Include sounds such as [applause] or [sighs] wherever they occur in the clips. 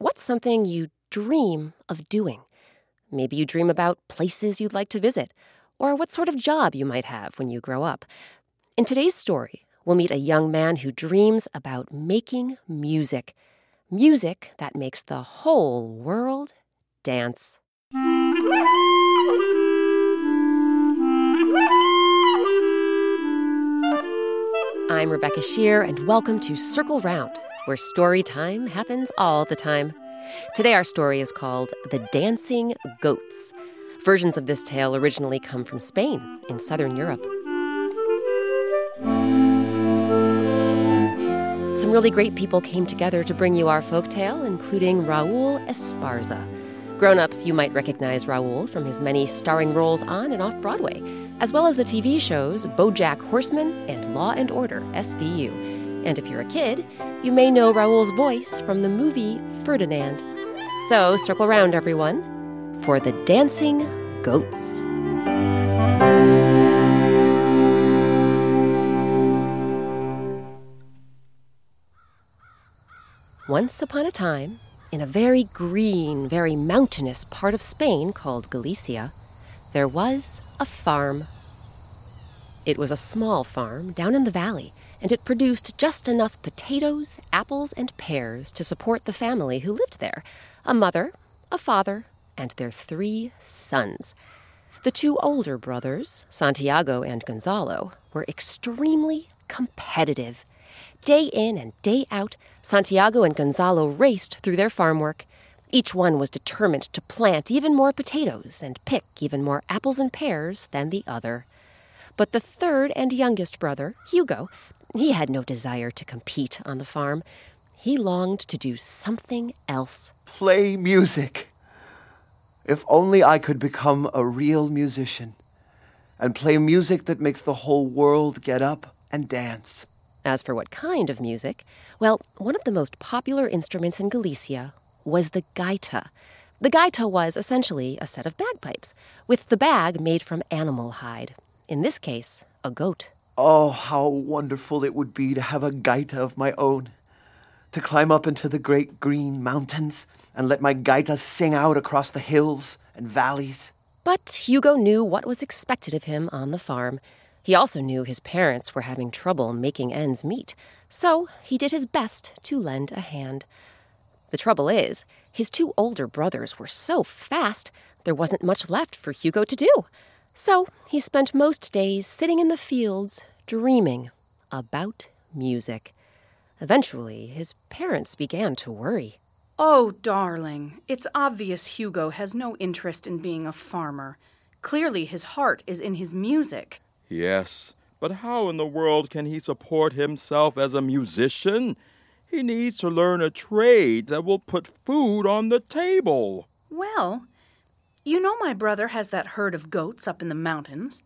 What's something you dream of doing? Maybe you dream about places you'd like to visit, or what sort of job you might have when you grow up. In today's story, we'll meet a young man who dreams about making music. Music that makes the whole world dance. I'm Rebecca Sheir, and welcome to Circle Round where story time happens all the time. Today, our story is called The Dancing Goats. Versions of this tale originally come from Spain in southern Europe. Some really great people came together to bring you our folk tale, including Raul Esparza. Grown ups, you might recognize Raul from his many starring roles on and off Broadway, as well as the TV shows Bojack Horseman and Law and Order SVU. And if you're a kid, you may know Raul's voice from the movie Ferdinand. So circle around, everyone, for the Dancing Goats. Once upon a time, in a very green, very mountainous part of Spain called Galicia, there was a farm. It was a small farm down in the valley and it produced just enough potatoes, apples, and pears to support the family who lived there a mother, a father, and their three sons. The two older brothers, Santiago and Gonzalo, were extremely competitive. Day in and day out, Santiago and Gonzalo raced through their farm work. Each one was determined to plant even more potatoes and pick even more apples and pears than the other. But the third and youngest brother, Hugo, he had no desire to compete on the farm. He longed to do something else. Play music. If only I could become a real musician and play music that makes the whole world get up and dance. As for what kind of music, well, one of the most popular instruments in Galicia was the gaita. The gaita was essentially a set of bagpipes, with the bag made from animal hide, in this case, a goat. Oh, how wonderful it would be to have a gaita of my own. To climb up into the great green mountains and let my gaita sing out across the hills and valleys. But Hugo knew what was expected of him on the farm. He also knew his parents were having trouble making ends meet, so he did his best to lend a hand. The trouble is, his two older brothers were so fast, there wasn't much left for Hugo to do. So he spent most days sitting in the fields, dreaming about music. Eventually, his parents began to worry. Oh, darling, it's obvious Hugo has no interest in being a farmer. Clearly, his heart is in his music. Yes, but how in the world can he support himself as a musician? He needs to learn a trade that will put food on the table. Well, you know, my brother has that herd of goats up in the mountains.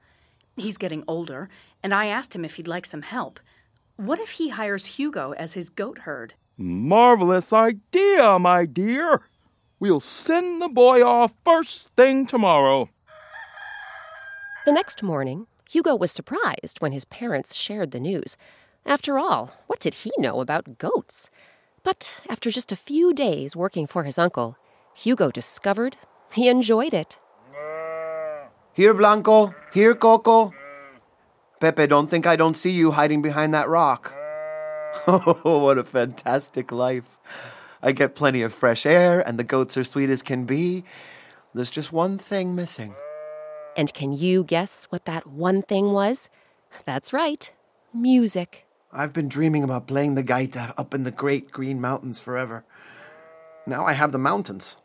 He's getting older, and I asked him if he'd like some help. What if he hires Hugo as his goat herd? Marvelous idea, my dear. We'll send the boy off first thing tomorrow. The next morning, Hugo was surprised when his parents shared the news. After all, what did he know about goats? But after just a few days working for his uncle, Hugo discovered he enjoyed it. Here, Blanco. Here, Coco. Pepe, don't think I don't see you hiding behind that rock. [laughs] Oh, what a fantastic life. I get plenty of fresh air, and the goats are sweet as can be. There's just one thing missing. And can you guess what that one thing was? That's right music. I've been dreaming about playing the gaita up in the great green mountains forever. Now I have the mountains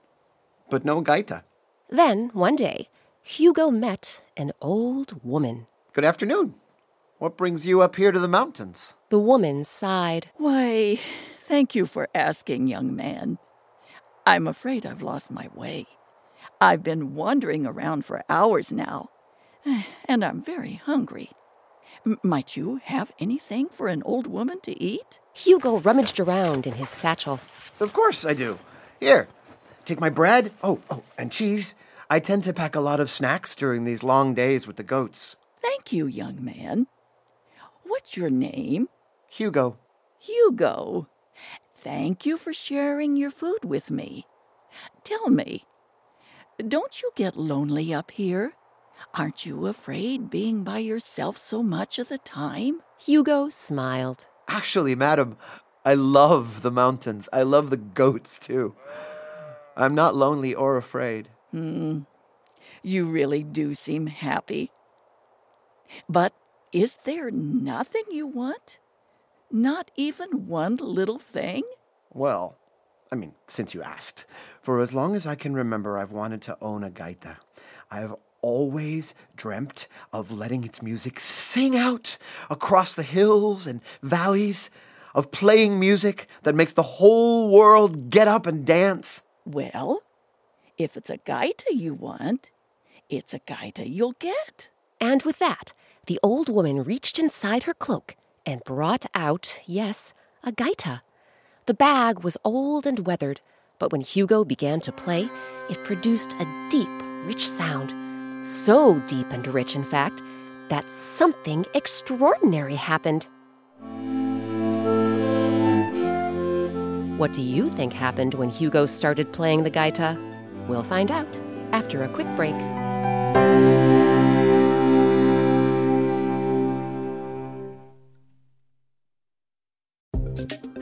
but no gaita. Then, one day, Hugo met an old woman. Good afternoon. What brings you up here to the mountains? The woman sighed. Why, thank you for asking, young man. I'm afraid I've lost my way. I've been wandering around for hours now, [sighs] and I'm very hungry. M- might you have anything for an old woman to eat? Hugo rummaged around in his satchel. Of course I do. Here, take my bread. Oh, oh, and cheese. I tend to pack a lot of snacks during these long days with the goats. Thank you, young man. What's your name? Hugo. Hugo. Thank you for sharing your food with me. Tell me, don't you get lonely up here? Aren't you afraid being by yourself so much of the time? Hugo smiled. Actually, madam, I love the mountains. I love the goats, too. I'm not lonely or afraid. Hmm. You really do seem happy. But is there nothing you want? Not even one little thing? Well, I mean, since you asked, for as long as I can remember, I've wanted to own a gaita. I've always dreamt of letting its music sing out across the hills and valleys, of playing music that makes the whole world get up and dance. Well, if it's a gaita you want, it's a gaita you'll get. And with that, the old woman reached inside her cloak and brought out, yes, a gaita. The bag was old and weathered, but when Hugo began to play, it produced a deep, rich sound. So deep and rich, in fact, that something extraordinary happened. What do you think happened when Hugo started playing the gaita? We'll find out after a quick break.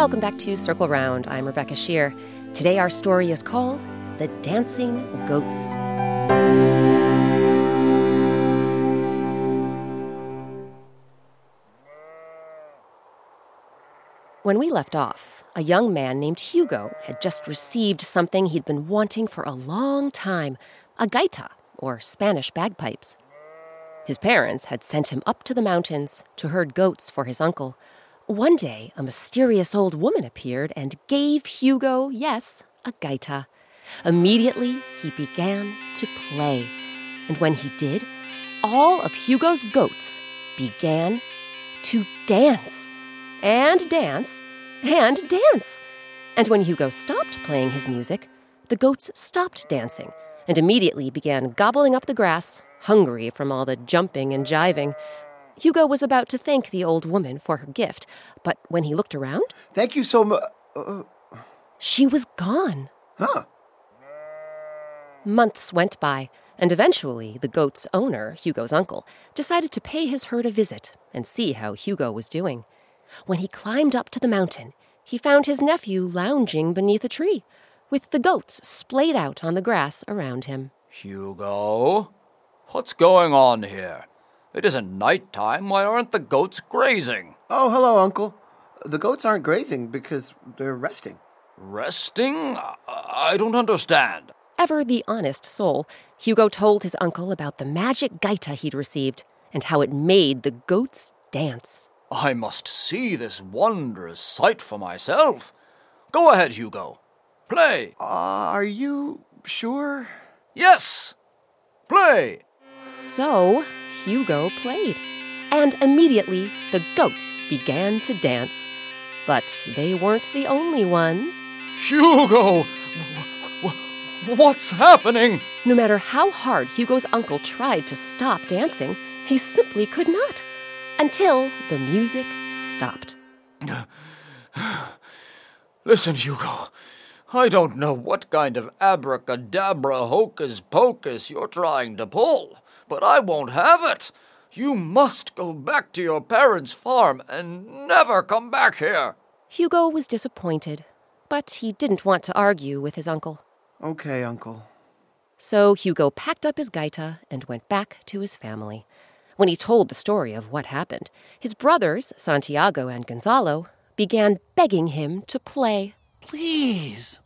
Welcome back to Circle Round. I'm Rebecca Sheir. Today our story is called The Dancing Goats. When we left off, a young man named Hugo had just received something he'd been wanting for a long time a gaita, or Spanish bagpipes. His parents had sent him up to the mountains to herd goats for his uncle. One day, a mysterious old woman appeared and gave Hugo, yes, a gaita. Immediately, he began to play. And when he did, all of Hugo's goats began to dance and dance and dance. And when Hugo stopped playing his music, the goats stopped dancing and immediately began gobbling up the grass, hungry from all the jumping and jiving. Hugo was about to thank the old woman for her gift, but when he looked around, Thank you so much. Uh, she was gone. huh. Months went by, and eventually the goat's owner, Hugo's uncle, decided to pay his herd a visit and see how Hugo was doing. When he climbed up to the mountain, he found his nephew lounging beneath a tree, with the goats splayed out on the grass around him. Hugo? What's going on here? It isn't night time. Why aren't the goats grazing? Oh, hello, Uncle. The goats aren't grazing because they're resting. Resting? I- I don't understand. Ever the honest soul, Hugo told his uncle about the magic gaita he'd received and how it made the goats dance. I must see this wondrous sight for myself. Go ahead, Hugo. Play. Uh, are you sure? Yes. Play. So Hugo played, and immediately the goats began to dance. But they weren't the only ones. Hugo! What's happening? No matter how hard Hugo's uncle tried to stop dancing, he simply could not. Until the music stopped. [sighs] Listen, Hugo. I don't know what kind of abracadabra hocus pocus you're trying to pull, but I won't have it. You must go back to your parents' farm and never come back here. Hugo was disappointed, but he didn't want to argue with his uncle. Okay, Uncle. So Hugo packed up his gaita and went back to his family. When he told the story of what happened, his brothers, Santiago and Gonzalo, began begging him to play. Please,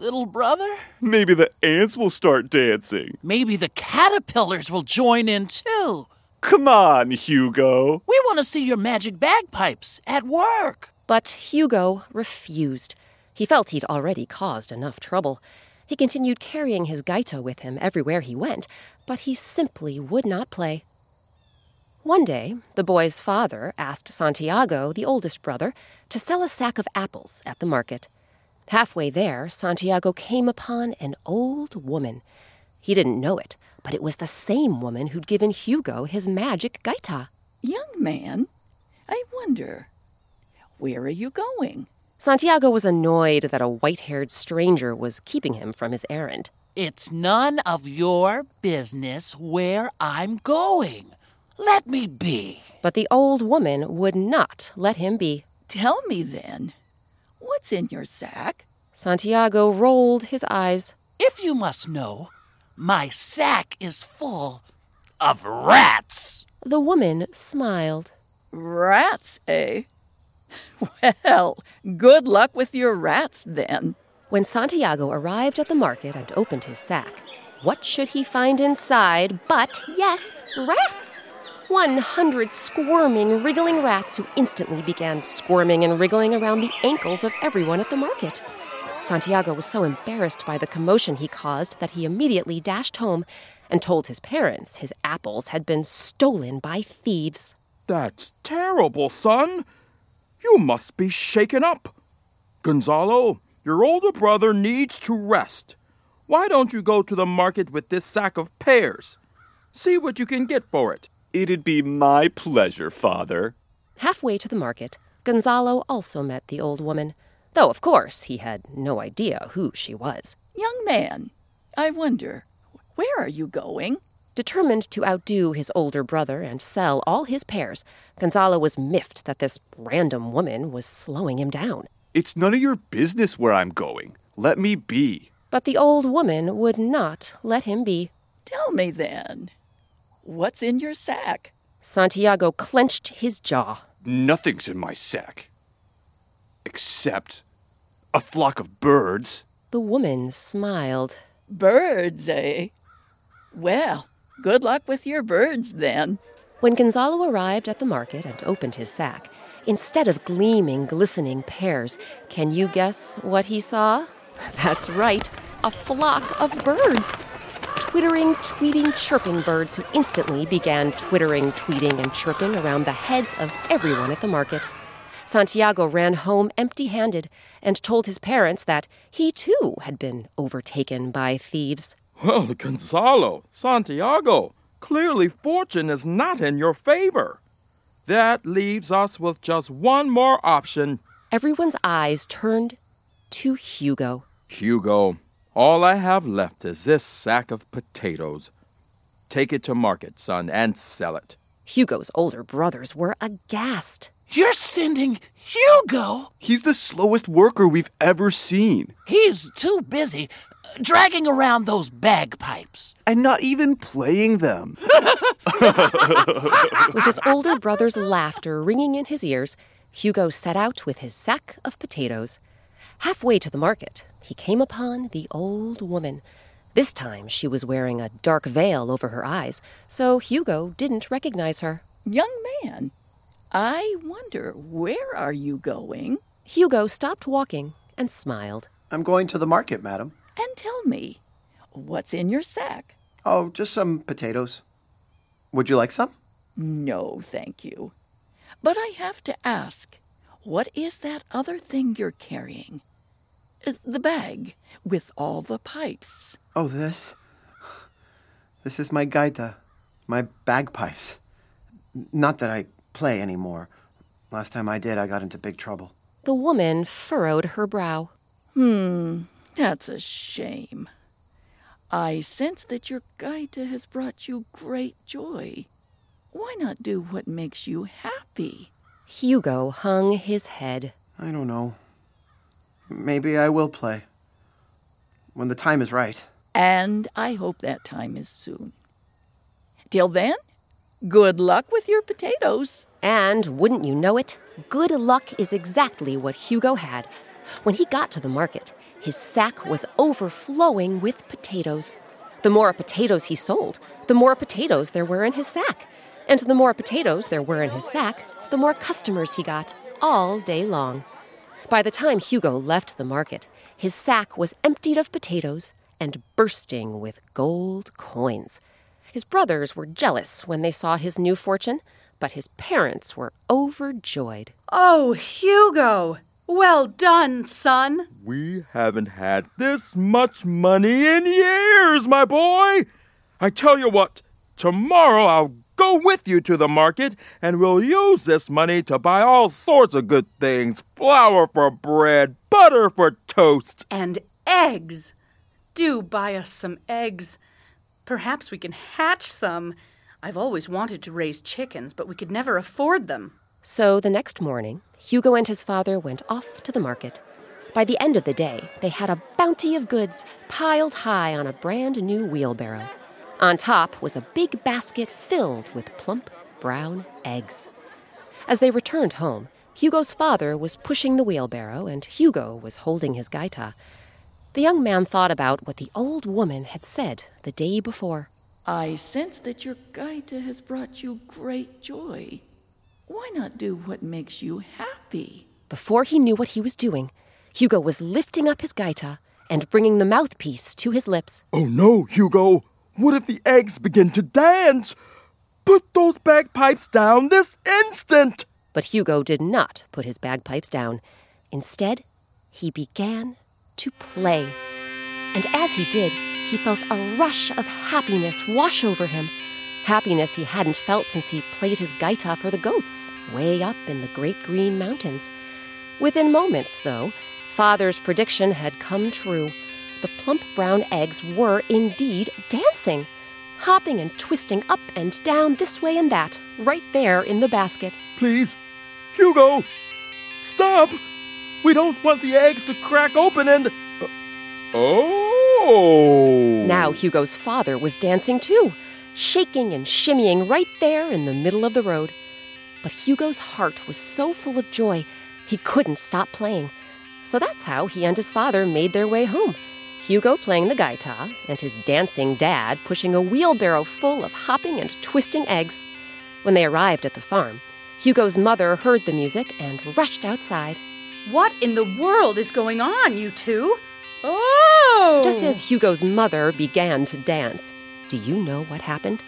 little brother? Maybe the ants will start dancing. Maybe the caterpillars will join in too. Come on, Hugo. We want to see your magic bagpipes at work. But Hugo refused. He felt he'd already caused enough trouble. He continued carrying his gaita with him everywhere he went, but he simply would not play. One day, the boy's father asked Santiago, the oldest brother, to sell a sack of apples at the market. Halfway there, Santiago came upon an old woman. He didn't know it, but it was the same woman who'd given Hugo his magic gaita. Young man, I wonder, where are you going? Santiago was annoyed that a white haired stranger was keeping him from his errand. It's none of your business where I'm going. Let me be. But the old woman would not let him be. Tell me then, what's in your sack? Santiago rolled his eyes. If you must know, my sack is full of rats. The woman smiled. Rats, eh? Well, good luck with your rats then. When Santiago arrived at the market and opened his sack, what should he find inside but, yes, rats? 100 squirming, wriggling rats who instantly began squirming and wriggling around the ankles of everyone at the market. Santiago was so embarrassed by the commotion he caused that he immediately dashed home and told his parents his apples had been stolen by thieves. That's terrible, son. You must be shaken up. Gonzalo, your older brother needs to rest. Why don't you go to the market with this sack of pears? See what you can get for it. It'd be my pleasure, Father. Halfway to the market, Gonzalo also met the old woman, though of course he had no idea who she was. Young man, I wonder, where are you going? Determined to outdo his older brother and sell all his pears, Gonzalo was miffed that this random woman was slowing him down. It's none of your business where I'm going. Let me be. But the old woman would not let him be. Tell me then, what's in your sack? Santiago clenched his jaw. Nothing's in my sack. Except a flock of birds. The woman smiled. Birds, eh? Well, good luck with your birds then. When Gonzalo arrived at the market and opened his sack, instead of gleaming, glistening pears, can you guess what he saw? [laughs] That's right, a flock of birds. Twittering, tweeting, chirping birds who instantly began twittering, tweeting, and chirping around the heads of everyone at the market. Santiago ran home empty handed and told his parents that he too had been overtaken by thieves. Well, Gonzalo, Santiago, clearly fortune is not in your favor. That leaves us with just one more option. Everyone's eyes turned to Hugo. Hugo, all I have left is this sack of potatoes. Take it to market, son, and sell it. Hugo's older brothers were aghast. You're sending Hugo? He's the slowest worker we've ever seen. He's too busy uh, dragging around those bagpipes. And not even playing them. [laughs] With his older brother's laughter ringing in his ears, Hugo set out with his sack of potatoes. Halfway to the market, he came upon the old woman. This time she was wearing a dark veil over her eyes, so Hugo didn't recognize her. Young man, I wonder, where are you going? Hugo stopped walking and smiled. I'm going to the market, madam. And tell me, what's in your sack? Oh, just some potatoes. Would you like some? No, thank you. But I have to ask, what is that other thing you're carrying? Uh, The bag with all the pipes. Oh, this? This is my gaita, my bagpipes. Not that I play anymore. Last time I did, I got into big trouble. The woman furrowed her brow. Hmm, that's a shame. I sense that your gaita has brought you great joy. Why not do what makes you happy? Hugo hung his head. I don't know. Maybe I will play. When the time is right. And I hope that time is soon. Till then, good luck with your potatoes. And wouldn't you know it, good luck is exactly what Hugo had. When he got to the market, his sack was overflowing with potatoes. The more potatoes he sold, the more potatoes there were in his sack. And the more potatoes there were in his sack, the more customers he got, all day long. By the time Hugo left the market, his sack was emptied of potatoes and bursting with gold coins. His brothers were jealous when they saw his new fortune, but his parents were overjoyed. Oh, Hugo! Well done, son. We haven't had this much money in years, my boy. I tell you what, tomorrow I'll go with you to the market and we'll use this money to buy all sorts of good things flour for bread, butter for toast. And eggs. Do buy us some eggs. Perhaps we can hatch some. I've always wanted to raise chickens, but we could never afford them. So the next morning, Hugo and his father went off to the market. By the end of the day, they had a bounty of goods piled high on a brand new wheelbarrow. On top was a big basket filled with plump brown eggs. As they returned home, Hugo's father was pushing the wheelbarrow and Hugo was holding his gaita. The young man thought about what the old woman had said the day before. I sense that your gaita has brought you great joy. Why not do what makes you happy? Before he knew what he was doing, Hugo was lifting up his gaita and bringing the mouthpiece to his lips. Oh no, Hugo! What if the eggs begin to dance? Put those bagpipes down this instant! But Hugo did not put his bagpipes down. Instead, he began to play. And as he did, he felt a rush of happiness wash over him. Happiness he hadn't felt since he played his gaita for the goats, way up in the great green mountains. Within moments, though, Father's prediction had come true. The plump brown eggs were indeed dancing, hopping and twisting up and down this way and that, right there in the basket. Please, Hugo, stop! We don't want the eggs to crack open and. Uh, oh! Now Hugo's father was dancing too, shaking and shimmying right there in the middle of the road. But Hugo's heart was so full of joy, he couldn't stop playing. So that's how he and his father made their way home. Hugo playing the gaita, and his dancing dad pushing a wheelbarrow full of hopping and twisting eggs. When they arrived at the farm, Hugo's mother heard the music and rushed outside. What in the world is going on, you two? Oh! Just as Hugo's mother began to dance, do you know what happened?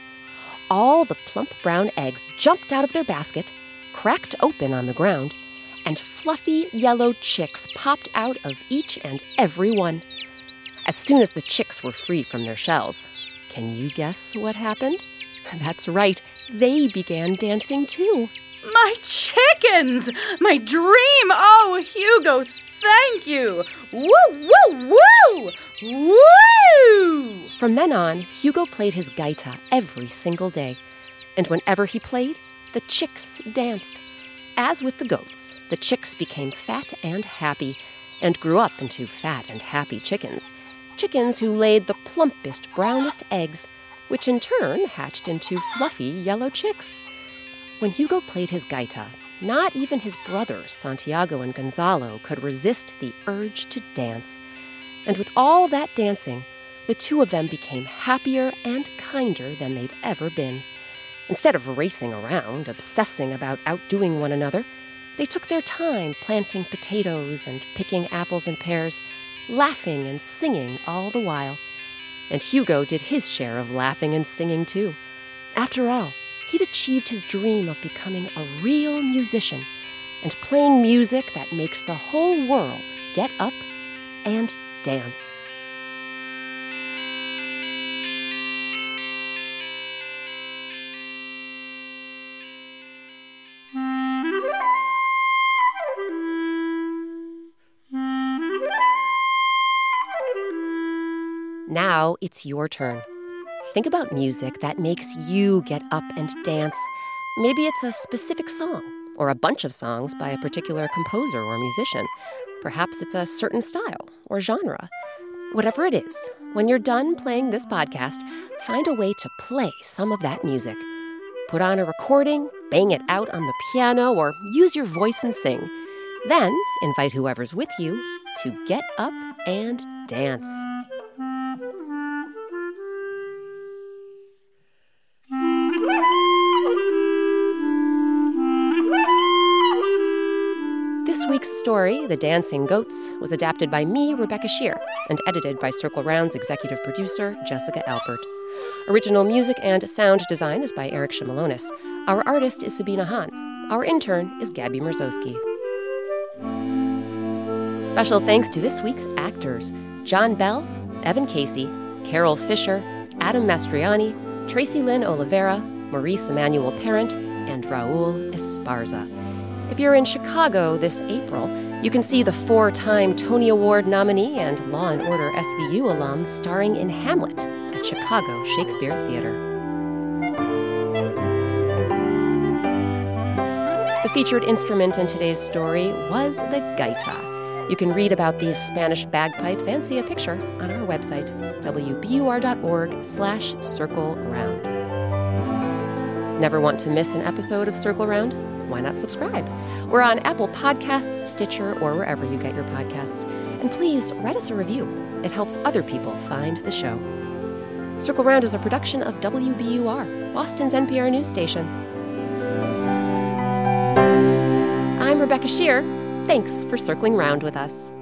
All the plump brown eggs jumped out of their basket, cracked open on the ground, and fluffy yellow chicks popped out of each and every one. As soon as the chicks were free from their shells, can you guess what happened? [laughs] That's right, they began dancing too. My chickens! My dream! Oh, Hugo, thank you! Woo, woo, woo! Woo! From then on, Hugo played his gaita every single day. And whenever he played, the chicks danced. As with the goats, the chicks became fat and happy and grew up into fat and happy chickens. Chickens who laid the plumpest, brownest eggs, which in turn hatched into fluffy yellow chicks. When Hugo played his gaita, not even his brothers, Santiago and Gonzalo, could resist the urge to dance. And with all that dancing, the two of them became happier and kinder than they'd ever been. Instead of racing around, obsessing about outdoing one another, they took their time planting potatoes and picking apples and pears, laughing and singing all the while. And Hugo did his share of laughing and singing too. After all, he'd achieved his dream of becoming a real musician and playing music that makes the whole world get up and dance. Now it's your turn. Think about music that makes you get up and dance. Maybe it's a specific song or a bunch of songs by a particular composer or musician. Perhaps it's a certain style or genre. Whatever it is, when you're done playing this podcast, find a way to play some of that music. Put on a recording, bang it out on the piano, or use your voice and sing. Then invite whoever's with you to get up and dance. Story, The Dancing Goats, was adapted by me, Rebecca Sheir, and edited by Circle Round's executive producer, Jessica Alpert. Original music and sound design is by Eric Shimelonis. Our artist is Sabina Hahn. Our intern is Gabby Merzowski. Special thanks to this week's actors John Bell, Evan Casey, Carol Fisher, Adam Mastriani, Tracy Lynn Oliveira, Maurice Emmanuel Parent, and Raul Esparza. If you're in Chicago this April, you can see the four time Tony Award nominee and Law and Order SVU alum starring in Hamlet at Chicago Shakespeare Theater. The featured instrument in today's story was the gaita. You can read about these Spanish bagpipes and see a picture on our website, wbur.org slash circle round. Never want to miss an episode of Circle Round? Why not subscribe? We're on Apple Podcasts, Stitcher, or wherever you get your podcasts. And please write us a review. It helps other people find the show. Circle Round is a production of WBUR, Boston's NPR news station. I'm Rebecca Sheir. Thanks for circling round with us.